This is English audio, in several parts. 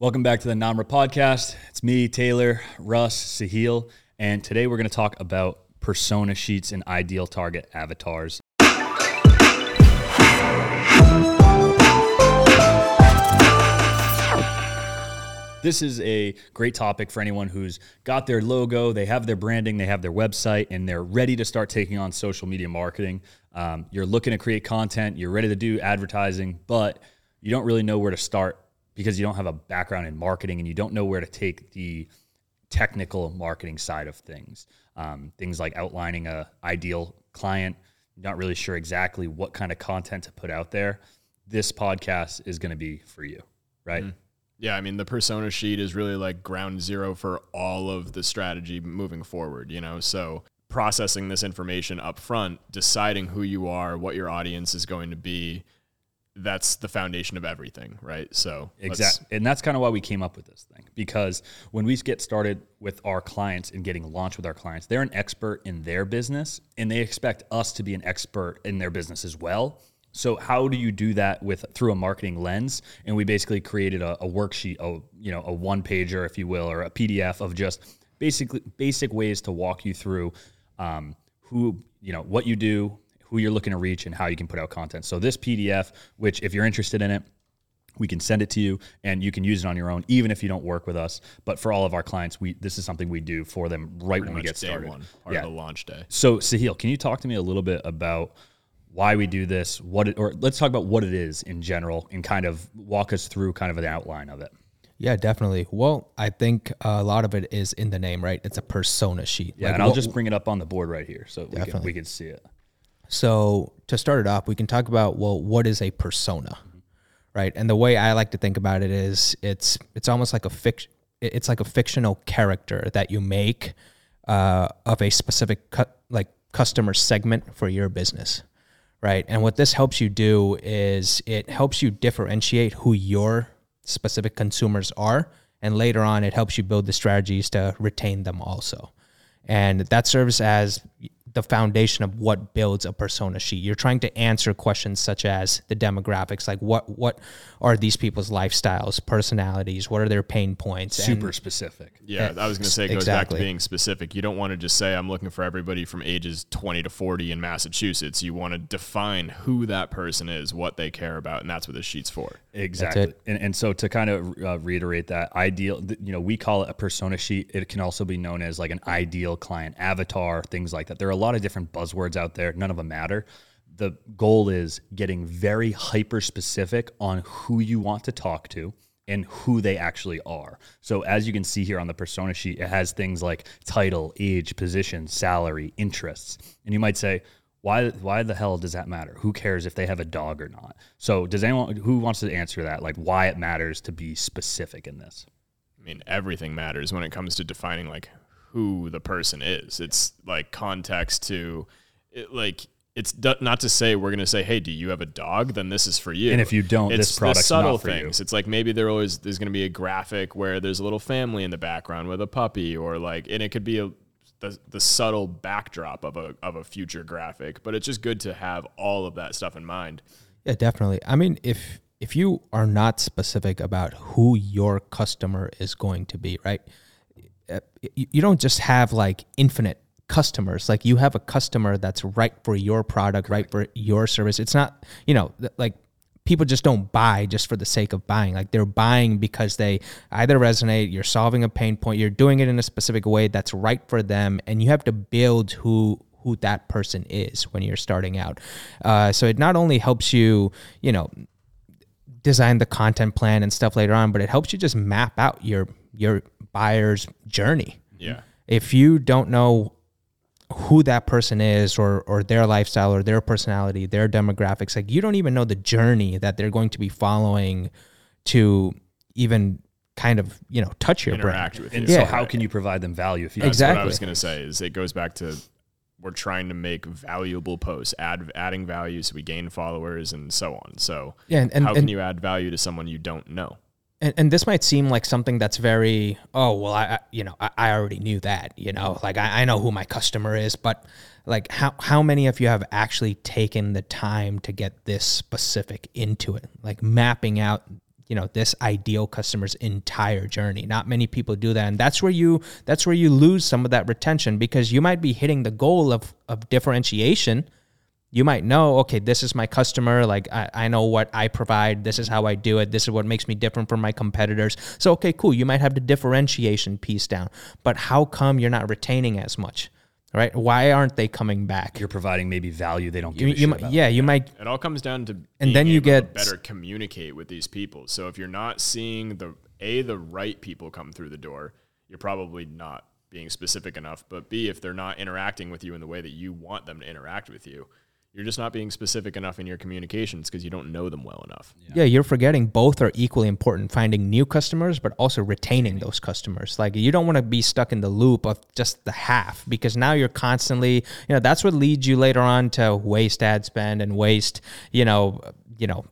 Welcome back to the Namra podcast. It's me, Taylor, Russ, Sahil, and today we're going to talk about persona sheets and ideal target avatars. This is a great topic for anyone who's got their logo, they have their branding, they have their website, and they're ready to start taking on social media marketing. Um, you're looking to create content, you're ready to do advertising, but you don't really know where to start because you don't have a background in marketing and you don't know where to take the technical marketing side of things. Um, things like outlining a ideal client, not really sure exactly what kind of content to put out there. This podcast is going to be for you, right? Mm. Yeah, I mean the persona sheet is really like ground zero for all of the strategy moving forward, you know. So processing this information up front, deciding who you are, what your audience is going to be, that's the foundation of everything, right? So exactly, and that's kind of why we came up with this thing because when we get started with our clients and getting launched with our clients, they're an expert in their business, and they expect us to be an expert in their business as well. So how do you do that with through a marketing lens? And we basically created a, a worksheet, a you know a one pager, if you will, or a PDF of just basically basic ways to walk you through um, who you know what you do, who you're looking to reach, and how you can put out content. So this PDF, which if you're interested in it, we can send it to you and you can use it on your own even if you don't work with us but for all of our clients we this is something we do for them right Pretty when we get started one, part yeah. of the launch day so sahil can you talk to me a little bit about why we do this, what it, or let's talk about what it is in general, and kind of walk us through kind of an outline of it. Yeah, definitely. Well, I think a lot of it is in the name, right? It's a persona sheet. Yeah, like and I'll what, just bring it up on the board right here so we can, we can see it. So to start it off, we can talk about well, what is a persona, right? And the way I like to think about it is it's it's almost like a fiction. It's like a fictional character that you make uh, of a specific cu- like customer segment for your business right? And what this helps you do is it helps you differentiate who your specific consumers are. And later on, it helps you build the strategies to retain them also. And that serves as the foundation of what builds a persona sheet. You're trying to answer questions such as the demographics, like what what are these people's lifestyles, personalities, what are their pain points? Super and, specific. Yeah, I was going to say it goes exactly. back to being specific. You don't want to just say I'm looking for everybody from ages 20 to 40 in Massachusetts. You want to define who that person is, what they care about, and that's what this sheet's for. Exactly. And, and so to kind of uh, reiterate that ideal, you know, we call it a persona sheet. It can also be known as like an ideal client avatar, things like that. There are a lot of different buzzwords out there. None of them matter. The goal is getting very hyper specific on who you want to talk to and who they actually are. So as you can see here on the persona sheet, it has things like title, age, position, salary, interests. And you might say, why why the hell does that matter? Who cares if they have a dog or not? So does anyone who wants to answer that like why it matters to be specific in this? I mean, everything matters when it comes to defining like who the person is. It's like context to it, like it's not to say we're going to say, "Hey, do you have a dog?" Then this is for you. And if you don't, it's this product's subtle not for things. You. It's like maybe there always there's going to be a graphic where there's a little family in the background with a puppy, or like, and it could be a the, the subtle backdrop of a of a future graphic. But it's just good to have all of that stuff in mind. Yeah, definitely. I mean, if if you are not specific about who your customer is going to be, right? You don't just have like infinite customers. Like you have a customer that's right for your product, right for your service. It's not, you know, like people just don't buy just for the sake of buying. Like they're buying because they either resonate, you're solving a pain point, you're doing it in a specific way that's right for them, and you have to build who who that person is when you're starting out. Uh, so it not only helps you, you know, design the content plan and stuff later on, but it helps you just map out your your buyer's journey. Yeah. If you don't know who that person is or or their lifestyle or their personality, their demographics. Like you don't even know the journey that they're going to be following to even kind of you know touch your interact brand. with you. And yeah. so how can you provide them value if you That's exactly what I was going to say is it goes back to we're trying to make valuable posts, add adding value so we gain followers and so on. So yeah, and, and how can and, you add value to someone you don't know? And, and this might seem like something that's very oh well I, I you know I, I, already knew that you know like I, I know who my customer is but like how how many of you have actually taken the time to get this specific into it? Like mapping out you know this ideal customer's entire journey. Not many people do that and that's where you that's where you lose some of that retention because you might be hitting the goal of of differentiation you might know okay this is my customer like I, I know what i provide this is how i do it this is what makes me different from my competitors so okay cool you might have the differentiation piece down but how come you're not retaining as much right why aren't they coming back You're providing maybe value they don't give you, a you shit might, about. yeah you might It all comes down to And being then you able to get- better communicate with these people. So if you're not seeing the a the right people come through the door, you're probably not being specific enough. But b if they're not interacting with you in the way that you want them to interact with you, you're just not being specific enough in your communications because you don't know them well enough. Yeah, you're forgetting both are equally important. Finding new customers, but also retaining those customers. Like you don't want to be stuck in the loop of just the half because now you're constantly, you know, that's what leads you later on to waste ad spend and waste, you know, you know,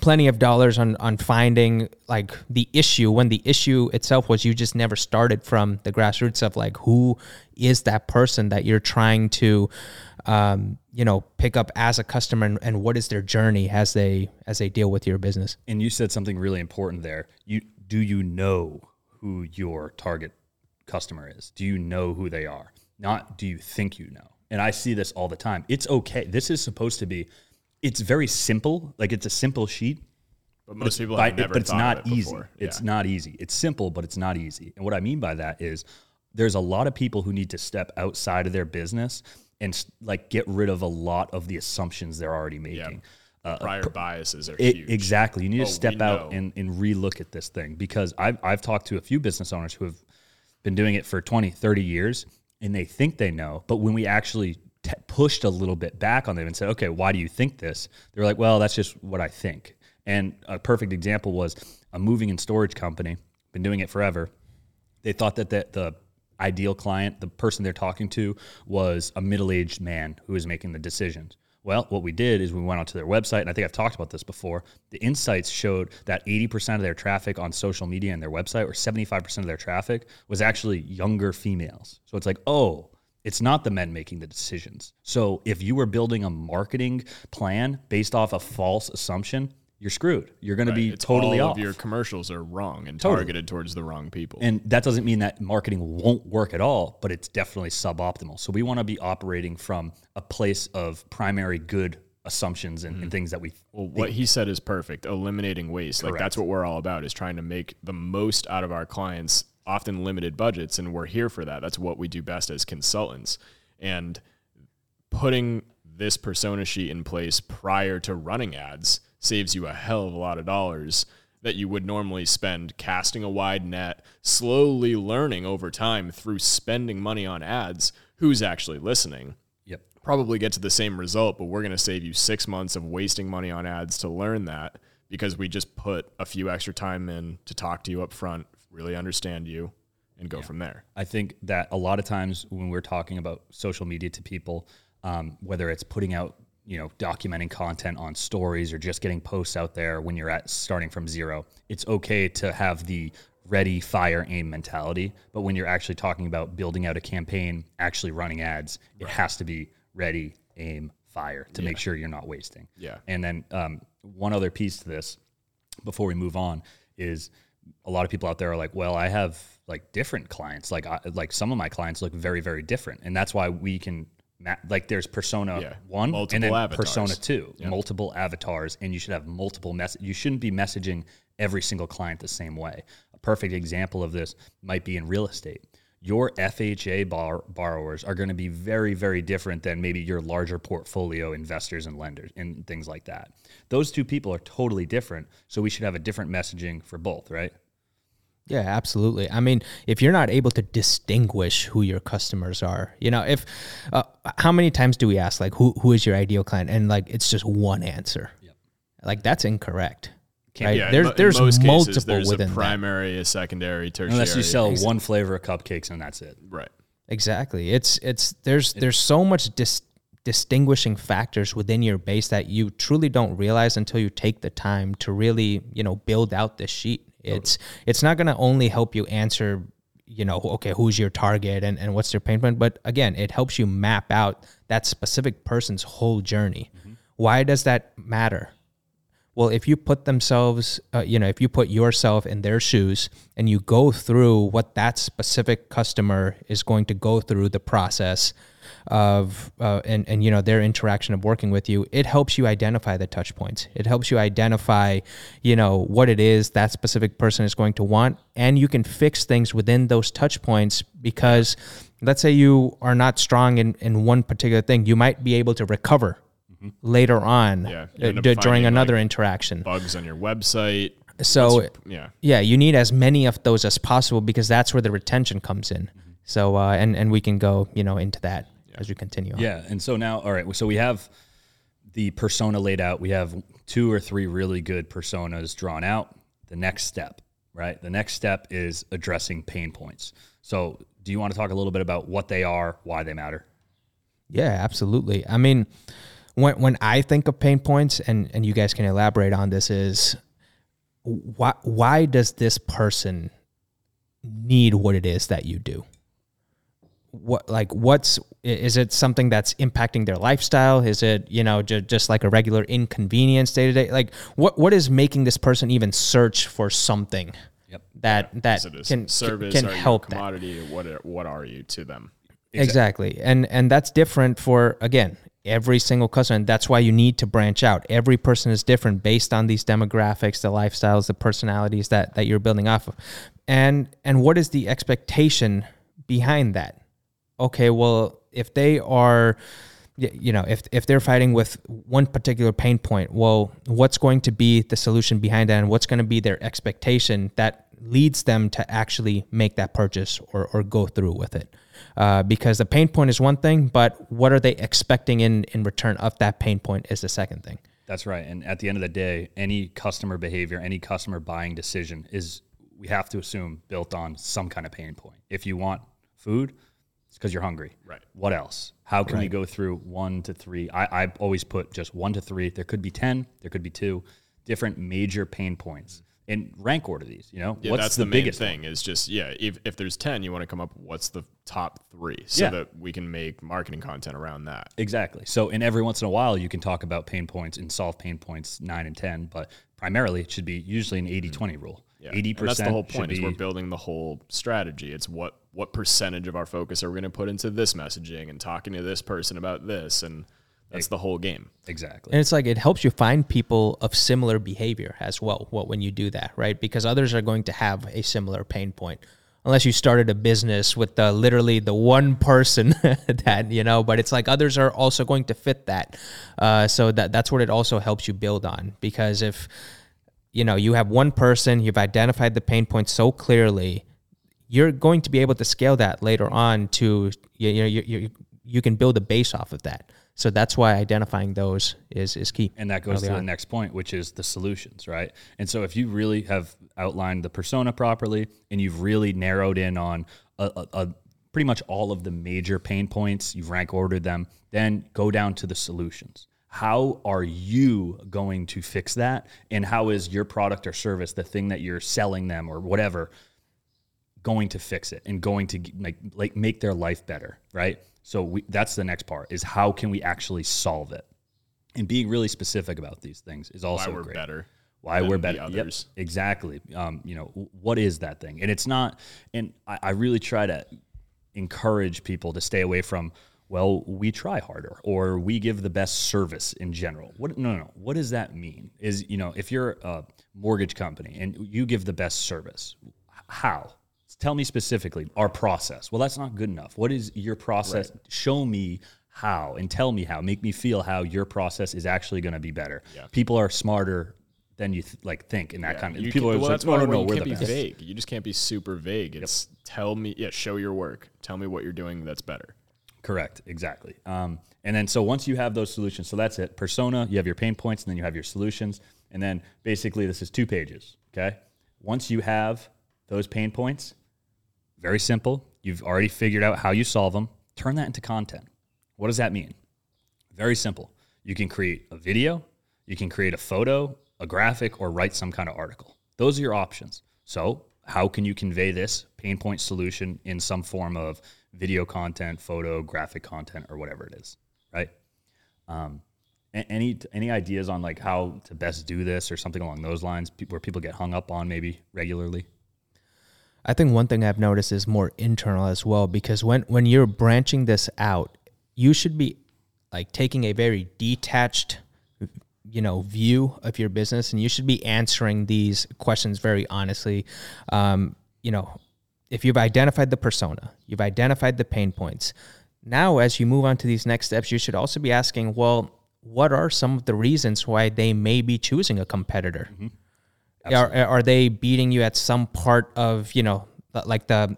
plenty of dollars on on finding like the issue when the issue itself was you just never started from the grassroots of like who is that person that you're trying to um, you know pick up as a customer and, and what is their journey as they as they deal with your business And you said something really important there. You do you know who your target customer is? Do you know who they are? Not do you think you know? And I see this all the time. It's okay. This is supposed to be it's very simple. Like it's a simple sheet. But most people by- have never but it's not of it easy. before. It's not easy. It's simple, but it's not easy. And what I mean by that is there's a lot of people who need to step outside of their business and like get rid of a lot of the assumptions they're already making. Uh, prior biases are it- huge. exactly. You need Oh, to step out know. and, and relook at this thing because I've, I've talked to a few business owners who have been doing it for 20, 30 years and they think they know. But when we actually t- pushed a little bit back on them and said, okay, why do you think this? They're like, well, that's just what I think. And a perfect example was a moving and storage company, been doing it forever. They thought that the, the ideal client, the person they're talking to, was a middle aged man who was making the decisions. Well, what we did is we went onto their website, and I think I've talked about this before. The insights showed that 80% of their traffic on social media and their website, or 75% of their traffic, was actually younger females. So it's like, oh, it's not the men making the decisions. So if you were building a marketing plan based off a false assumption, you're screwed. You're going to be It's totally all off. of your commercials are wrong and Totally. targeted towards the wrong people. And that doesn't mean that marketing won't work at all, but it's definitely suboptimal. So we want to be operating from a place of primary good assumptions and, and mm-hmm. things that we Well, what he said is perfect. Eliminating waste. Like that's what we're all about is trying to make the most out of our clients, often limited budgets, and we're here for that. That's what we do best as consultants. And putting this persona sheet in place prior to running ads saves you a hell of a lot of dollars that you would normally spend casting a wide net, slowly learning over time through spending money on ads who's actually listening Yep. probably get to the same result, but we're going to save you six months of wasting money on ads to learn that because we just put a few extra time in to talk to you up front, really understand you, and go from there. I think that a lot of times when we're talking about social media to people, um, whether it's putting out, you know, documenting content on stories or just getting posts out there when you're at starting from zero, it's okay to have the ready, fire, aim mentality. But when you're actually talking about building out a campaign, actually running ads, it has to be ready, aim, fire to make sure you're not wasting. Yeah. And then um, one other piece to this before we move on is a lot of people out there are like, well, I have like different clients. Like, I, like some of my clients look very, very different, and that's why we can like there's persona Yeah. one Multiple and then avatars. persona two, multiple avatars, and you should have multiple mess. You shouldn't be messaging every single client the same way. A perfect example of this might be in real estate. Your FHA bar- borrowers are going to be very, very different than maybe your larger portfolio investors and lenders and things like that. Those two people are totally different. So we should have a different messaging for both, right? Yeah, absolutely. I mean, if you're not able to distinguish who your customers are, you know, if uh, how many times do we ask like who who is your ideal client and like it's just one answer. Yep. Like that's incorrect. right? Yeah, there's in there's most multiple cases, there's within a that. primary, a secondary, tertiary. Unless you sell one flavor of cupcakes and that's it. right. Exactly. It's it's there's there's so much dis- distinguishing factors within your base that you truly don't realize until you take the time to really, you know, build out this sheet. It's it's not going to only help you answer, you know, okay, who's your target and and what's their pain point, but again, it helps you map out that specific person's whole journey. Why does that matter? Well, if you put themselves, uh, you know, if you put yourself in their shoes and you go through what that specific customer is going to go through the process of, uh, and, and, you know, their interaction of working with you, it helps you identify the touch points. It helps you identify, you know, what it is that specific person is going to want. And you can fix things within those touch points because let's say you are not strong in, in one particular thing, you might be able to recover later on Yeah, uh, d- during another like, interaction. Bugs on your website. So Yeah. yeah, you need as many of those as possible because that's where the retention comes in. So uh, and and we can go you know into that as you continue. on. Yeah, and so now, all right, so we have the persona laid out. We have two or three really good personas drawn out. The next step, right? The next step is addressing pain points. So, do you want to talk a little bit about what they are, why they matter? Yeah, absolutely. I mean, when when I think of pain points, and and you guys can elaborate on this, is why why does this person need what it is that you do? What like what's is it something that's impacting their lifestyle? Is it you know ju- just like a regular inconvenience day to day? Like what what is making this person even search for something Yep. that that it a can service? can a help that? commodity? What are, what are you to them? Exactly. And and that's different for again, every single customer. And that's why you need to branch out. Every person is different based on these demographics, the lifestyles, the personalities that that you're building off of. And and what is the expectation behind that? Okay, well, if they are you know, if if they're fighting with one particular pain point, well, what's going to be the solution behind that and what's going to be their expectation that leads them to actually make that purchase or, or go through with it? Uh, because the pain point is one thing, but what are they expecting in, in return of that pain point is the second thing. That's right. And at the end of the day, any customer behavior, any customer buying decision is, we have to assume, built on some kind of pain point. If you want food, it's because you're hungry. Right. What else? How can we go through one to three? I, I always put just one to three. There could be 10, there could be two different major pain points and rank order these. You know, Yeah, what's that's the, the, main biggest thing. Is just yeah. If if there's ten, you want to come up. What's the top three so Yeah. that we can make marketing content around that. Exactly. So, and every once in a while, you can talk about pain points and solve pain points nine and 10, but primarily it should be usually an 80 20 rule. Mm. Yeah. 80% And that's the whole should point. Is we're building the whole strategy. It's what what percentage of our focus are we going to put into this messaging and talking to this person about this, and that's the whole game. Exactly. And it's like it helps you find people of similar behavior as well. What when you do that, right? Because others are going to have a similar pain point. Unless you started a business with the, literally the one person that you know, but it's like others are also going to fit that. Uh, so that that's what it also helps you build on. Because if you know you have one person, you've identified the pain point so clearly, you're going to be able to scale that later on to you know you, you, you can build a base off of that. So that's why identifying those is is key. And that goes to the next point, which is the solutions, right? And so if you really have outlined the persona properly and you've really narrowed in on a, a, a pretty much all of the major pain points, you've rank ordered them, then go down to the solutions. How are you going to fix that? And how is your product or service, the thing that you're selling them or whatever, going to fix it and going to like like make their life better, right? So we, that's the next part is how can we actually solve it? And being really specific about these things is also great. Why we're great. better. Why than we're the better. Yep, exactly. Um, you know, what is that thing? And it's not. And I, I really try to encourage people to stay away from. Well, we try harder, or we give the best service in general. What? No, no, no. What does that mean? Is you know, if you're a mortgage company and you give the best service, how? Tell me specifically our process. Well, that's not good enough. What is your process? Show me how and tell me how. Make me feel how your process is actually going to be better. People are smarter than you th- like think in that kind of. You people can- are well, just that's like, why no, no, you we're can't the be best. vague. You just can't be super vague. It's tell me, yeah, show your work. Tell me what you're doing that's better. Correct. Exactly. Um, and then so once you have those solutions, so that's it. Persona, you have your pain points, and then you have your solutions, and then basically this is two pages. Okay. Once you have those pain points, very simple. You've already figured out how you solve them. Turn that into content. What does that mean? Very simple. You can create a video, you can create a photo, a graphic, or write some kind of article. Those are your options. So, how can you convey this pain point solution in some form of video content, photo, graphic content, or whatever it is, right? Um, Any any ideas on like how to best do this or something along those lines where people get hung up on maybe regularly? I think one thing I've noticed is more internal as well because when when you're branching this out, you should be like taking a very detached you know view of your business and you should be answering these questions very honestly. Um, you know if you've identified the persona you've identified the pain points now as you move on to these next steps you should also be asking well what are some of the reasons why they may be choosing a competitor are, are they beating you at some part of you know like the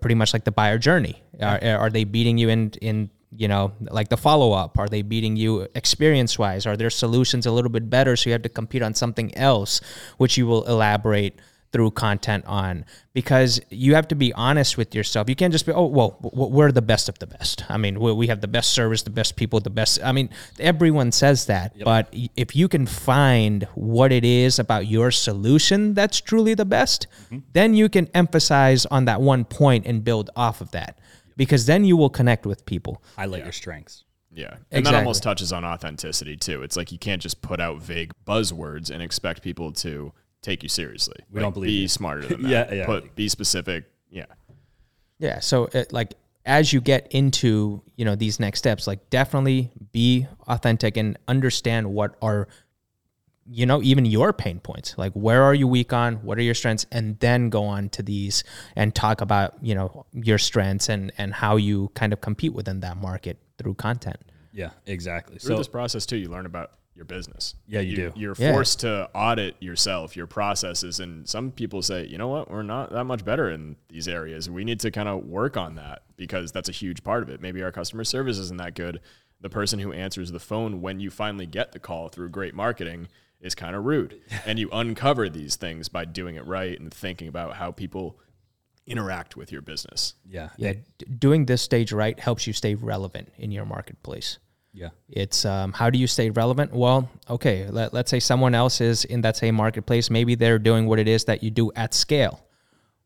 pretty much like the buyer journey? Are, are they beating you in in you know like the follow up are they beating you experience wise are their solutions a little bit better so you have to compete on something else which you will elaborate through content on. Because you have to be honest with yourself. You can't just be oh well we're the best of the best. I mean we we have the best service the best people the best i mean everyone says that but if you can find what it is about your solution that's truly the best mm-hmm. then you can emphasize on that one point and build off of that. Because then you will connect with people. Highlight your strengths. Yeah. And that almost touches on authenticity too. It's like you can't just put out vague buzzwords and expect people to take you seriously. We don't believe be you. smarter than that. Yeah, yeah. Put be specific. Yeah. Yeah. So it, like as you get into, you know, these next steps, like definitely be authentic and understand what are you know, even your pain points. Like where are you weak on? What are your strengths? And then go on to these and talk about, you know, your strengths and and how you kind of compete within that market through content. Yeah, exactly. Through So this process too, you learn about your business. Yeah, you do. You're Yeah. forced to audit yourself, your processes, and some people say, you know what, we're not that much better in these areas. We need to kind of work on that because that's a huge part of it. Maybe our customer service isn't that good. The person who answers the phone when you finally get the call through great marketing is kind of rude, and you uncover these things by doing it right and thinking about how people interact with your business. yeah, Yeah, d- doing this stage right helps you stay relevant in your marketplace. Yeah, It's um, how do you stay relevant? Well, okay, let, let's say someone else is in that same marketplace. Maybe they're doing what it is that you do at scale.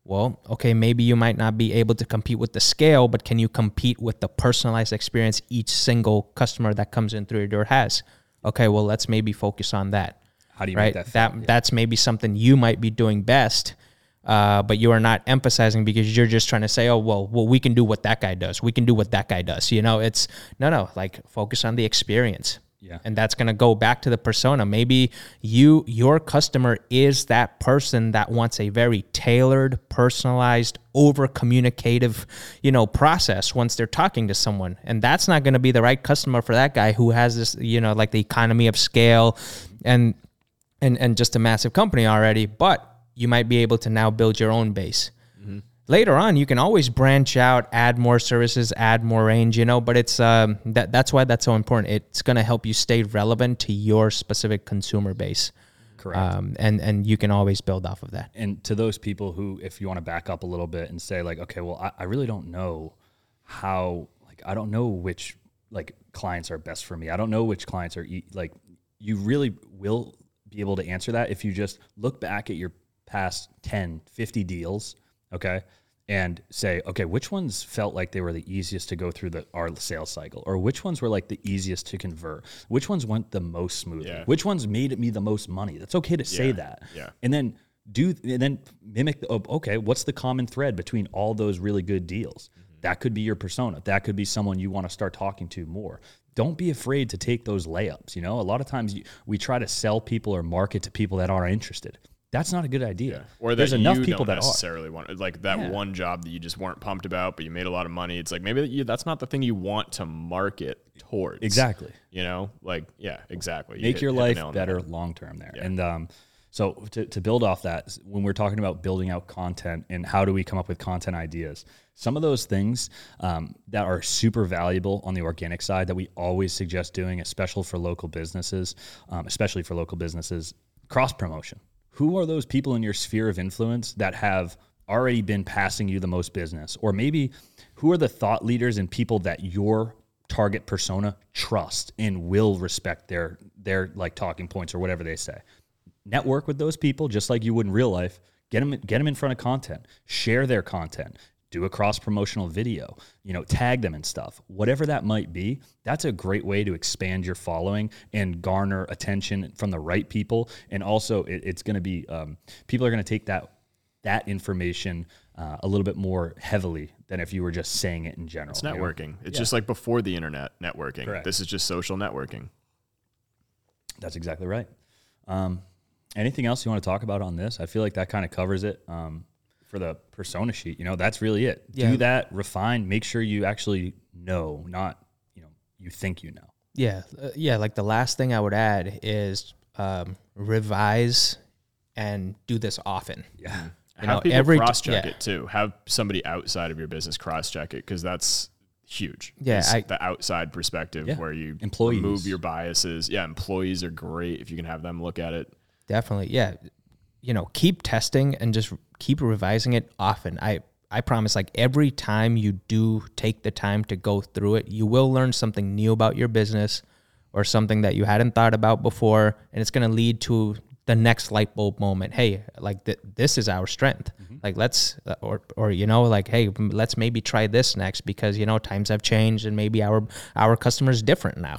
Well, okay, maybe you might not be able to compete with the scale, but can you compete with the personalized experience each single customer that comes in through your door has? Okay, well, let's maybe focus on that. How do you right? make that? that that's maybe something you might be doing best, uh, but you are not emphasizing because you're just trying to say, oh well, well we can do what that guy does. We can do what that guy does. You know, it's no, no. Like focus on the experience. Yeah. and that's gonna go back to the persona. Maybe you, your customer, is that person that wants a very tailored, personalized, over communicative, you know, process once they're talking to someone, and that's not gonna be the right customer for that guy who has this, you know, like the economy of scale, and and and just a massive company already, but you might be able to now build your own base. Later on, you can always branch out, add more services, add more range, you know. But it's um, that that's why that's so important. It's going to help you stay relevant to your specific consumer base, Correct. um, and and you can always build off of that. and to those people who if you want to back up a little bit and say like okay well I, I really don't know how like i don't know which like clients are best for me i don't know which clients are e- like you really will be able to answer that if you just look back at your past 10 50 deals okay and say okay which ones felt like they were the easiest to go through the our sales cycle? Or which ones were like the easiest to convert? Which ones went the most smoothly? Yeah. which ones made me the most money? That's okay to say Yeah, that. Yeah. and then do and then mimic the, oh, okay what's the common thread between all those really good deals? Mm-hmm. That could be your persona. That could be someone you want to start talking to more. Don't be afraid to take those layups you know? A lot of times you, we try to sell people or market to people that aren't interested that's not a good idea Or that there's enough you people don't that are necessarily want, like that Yeah. one job that you just weren't pumped about, but you made a lot of money. It's like maybe that you, that's not the thing you want to market towards. exactly You know, like yeah, exactly. You make hit- your hit life nail better long term there. And um, so to, to build off that, when we're talking about building out content and how do we come up with content ideas, some of those things um, that are super valuable on the organic side that we always suggest doing, especially for local businesses, um, especially for local businesses, cross promotion. Who are those people in your sphere of influence that have already been passing you the most business? Or maybe who are the thought leaders and people that your target persona trust and will respect their their like talking points or whatever they say. Network with those people just like you would in real life. Get them get them in front of content. Share their content. Do a cross promotional video, you know, tag them and stuff. Whatever that might be, that's a great way to expand your following and garner attention from the right people. And also, it, it's going to be um, people are going to take that that information uh, a little bit more heavily than if you were just saying it in general. It's networking. It's just like before the internet networking. Correct. This is just social networking. That's exactly right. Um, anything else you want to talk about on this? I feel like that kind of covers it um, for the persona sheet. You know, that's really it. Yeah. Do that, refine, make sure you actually know, not you know, you think you know. Yeah, uh, yeah. Like the last thing I would add is um, revise and do this often. Yeah. You Have know, people every t- cross check yeah. it too. Have somebody outside of your business cross check it because that's huge. Yeah, I- the outside perspective Yeah. where you Employees. remove your biases. Yeah, employees are great if you can have them look at it. Definitely, yeah. You know, keep testing and just keep revising it often. I I promise, like every time you do take the time to go through it, you will learn something new about your business or something that you hadn't thought about before, and it's going to lead to the next light bulb moment. Hey, like th- this is our strength. Like let's uh, or or you know, like hey, let's maybe try this next because you know times have changed and maybe our our customers different now.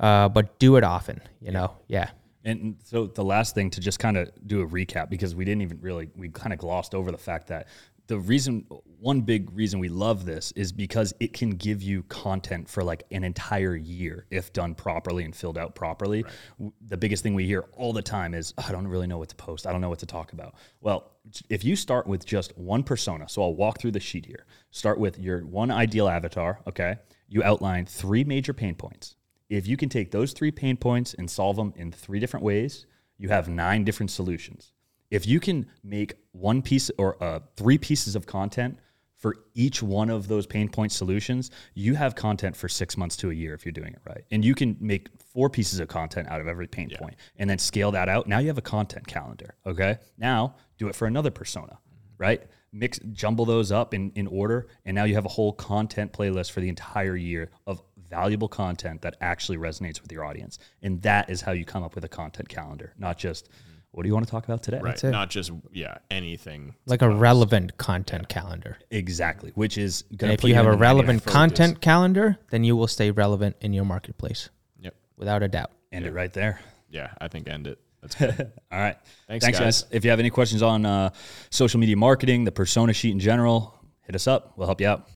Uh, but do it often. You know, yeah. And so the last thing to just kind of do a recap because we didn't even really we kind of glossed over the fact that the reason one big reason we love this is because it can give you content for like an entire year if done properly and filled out properly. W The biggest thing we hear all the time is "Oh, I don't really know what to post. I don't know what to talk about. Well, if you start with just one persona, so I'll walk through the sheet here. Start with your one ideal avatar, okay? You outline three major pain points. If you can take those three pain points and solve them in three different ways, you have nine different solutions. If you can make one piece or uh, three pieces of content for each one of those pain point solutions, you have content for six months to a year if you're doing it right. And you can make four pieces of content out of every pain point and then scale that out. Now you have a content calendar. Okay. Now do it for another persona, right? Mix, jumble those up in, in order. And now you have a whole content playlist for the entire year of valuable content that actually resonates with your audience. And that is how you come up with a content calendar, not just what do you want to talk about today? Right. Not just yeah, anything. like a relevant content calendar. Exactly. Which is And going to if you have a relevant focus. content calendar, then you will stay relevant in your marketplace Yep. without a doubt. end it right there. Yeah, I think end it. That's good. All right. Thanks, guys. guys. If you have any questions on uh, social media marketing, the persona sheet in general, hit us up. We'll help you out.